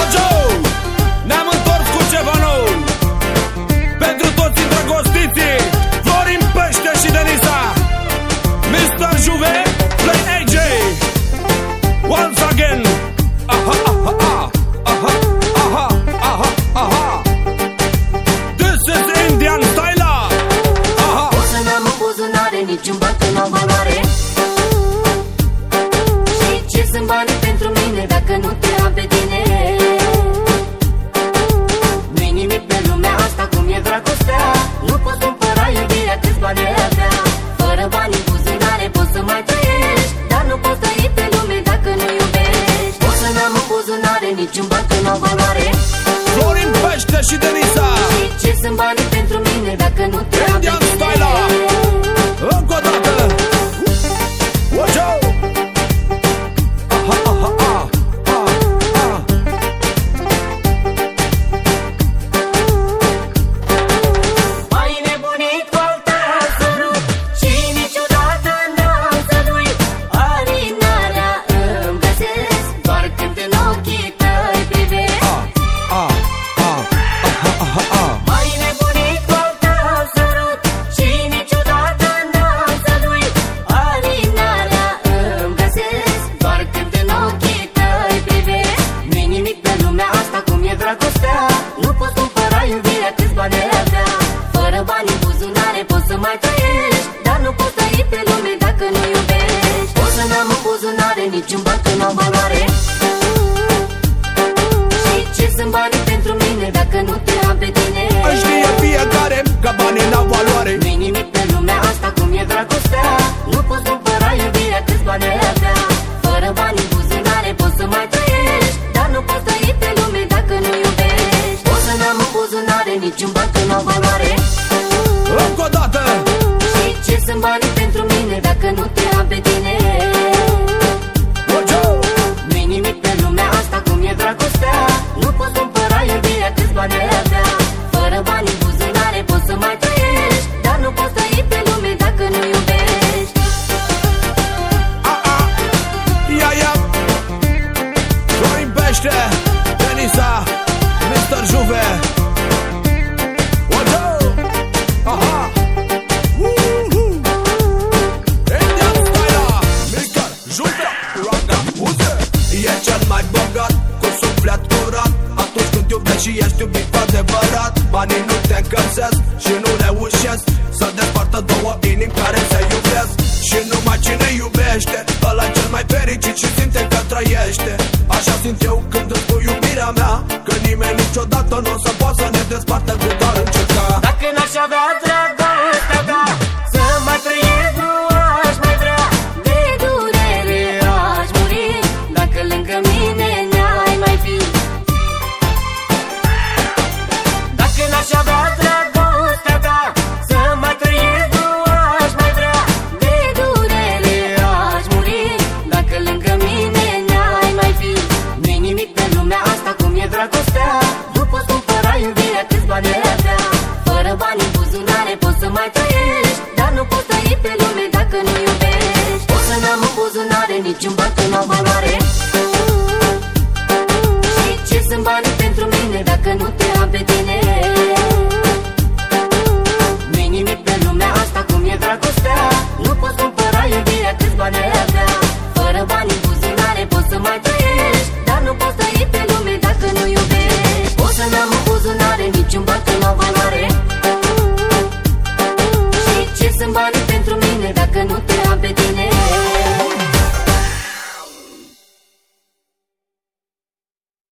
Ojo! Ne-am întors cu ceva nou. Pentru toți îndrăgostiții Florin Pește și Denisa Mr. Juve Play AJ Once again. Aha, aha, aha Aha, aha, aha, aha This is Indian style. Aha. O să n-am în buzunare Niciun ban că n-au valoare. Și ce sunt banii pentru mine Dacă nu te am pe tine. Nu-i nimic pe lumea asta Cum e dragostea. Nu poți cumpăra iubirea Câți bani ai avea. Fără bani în buzunare Poți să mai trăiești Dar nu poți trăi pe lume Dacă nu iubești. O să n-am în buzunare Niciun ban că n-au valoare niciun ban că n-am valoare. Și ce sunt banii pentru mine dacă nu te am pe tine? Îi știe fiecare că banii n-au valoare. Nu-i nimic pe lumea asta cum e dragostea? Nu poți cumpăra iubirea câți bani ai avea. Fără bani în buzunare poți să mai trăiești Dar nu poți trăi pe lume dacă nu iubești. O să n-am în buzunare niciun ban că n-au valoare. Încă o dată! Și ce sunt banii pentru mine dacă nu te am pe tine și ești iubit cu adevărat Banii nu te încălzesc Și nu reușesc Să despartă două inimi care se iubesc Și numai cine iubește ăla cel mai fericit și simte că trăiește. Așa simt eu când îți spun iubirea mea Că nimeni niciodată nu o să poată să ne despartă cu dacă nu te am pe tine. Nu-i nimic pe lumea asta cum e dragostea? Nu poți cumpăra iubirea câți bani ai avea. Fără bani în buzunare poți să mai trăiești Dar nu poți trăi pe lume dacă nu iubești. O să n-am în buzunare niciun ban că n-au valoare Și ce sunt banii pentru mine dacă nu te am pe tine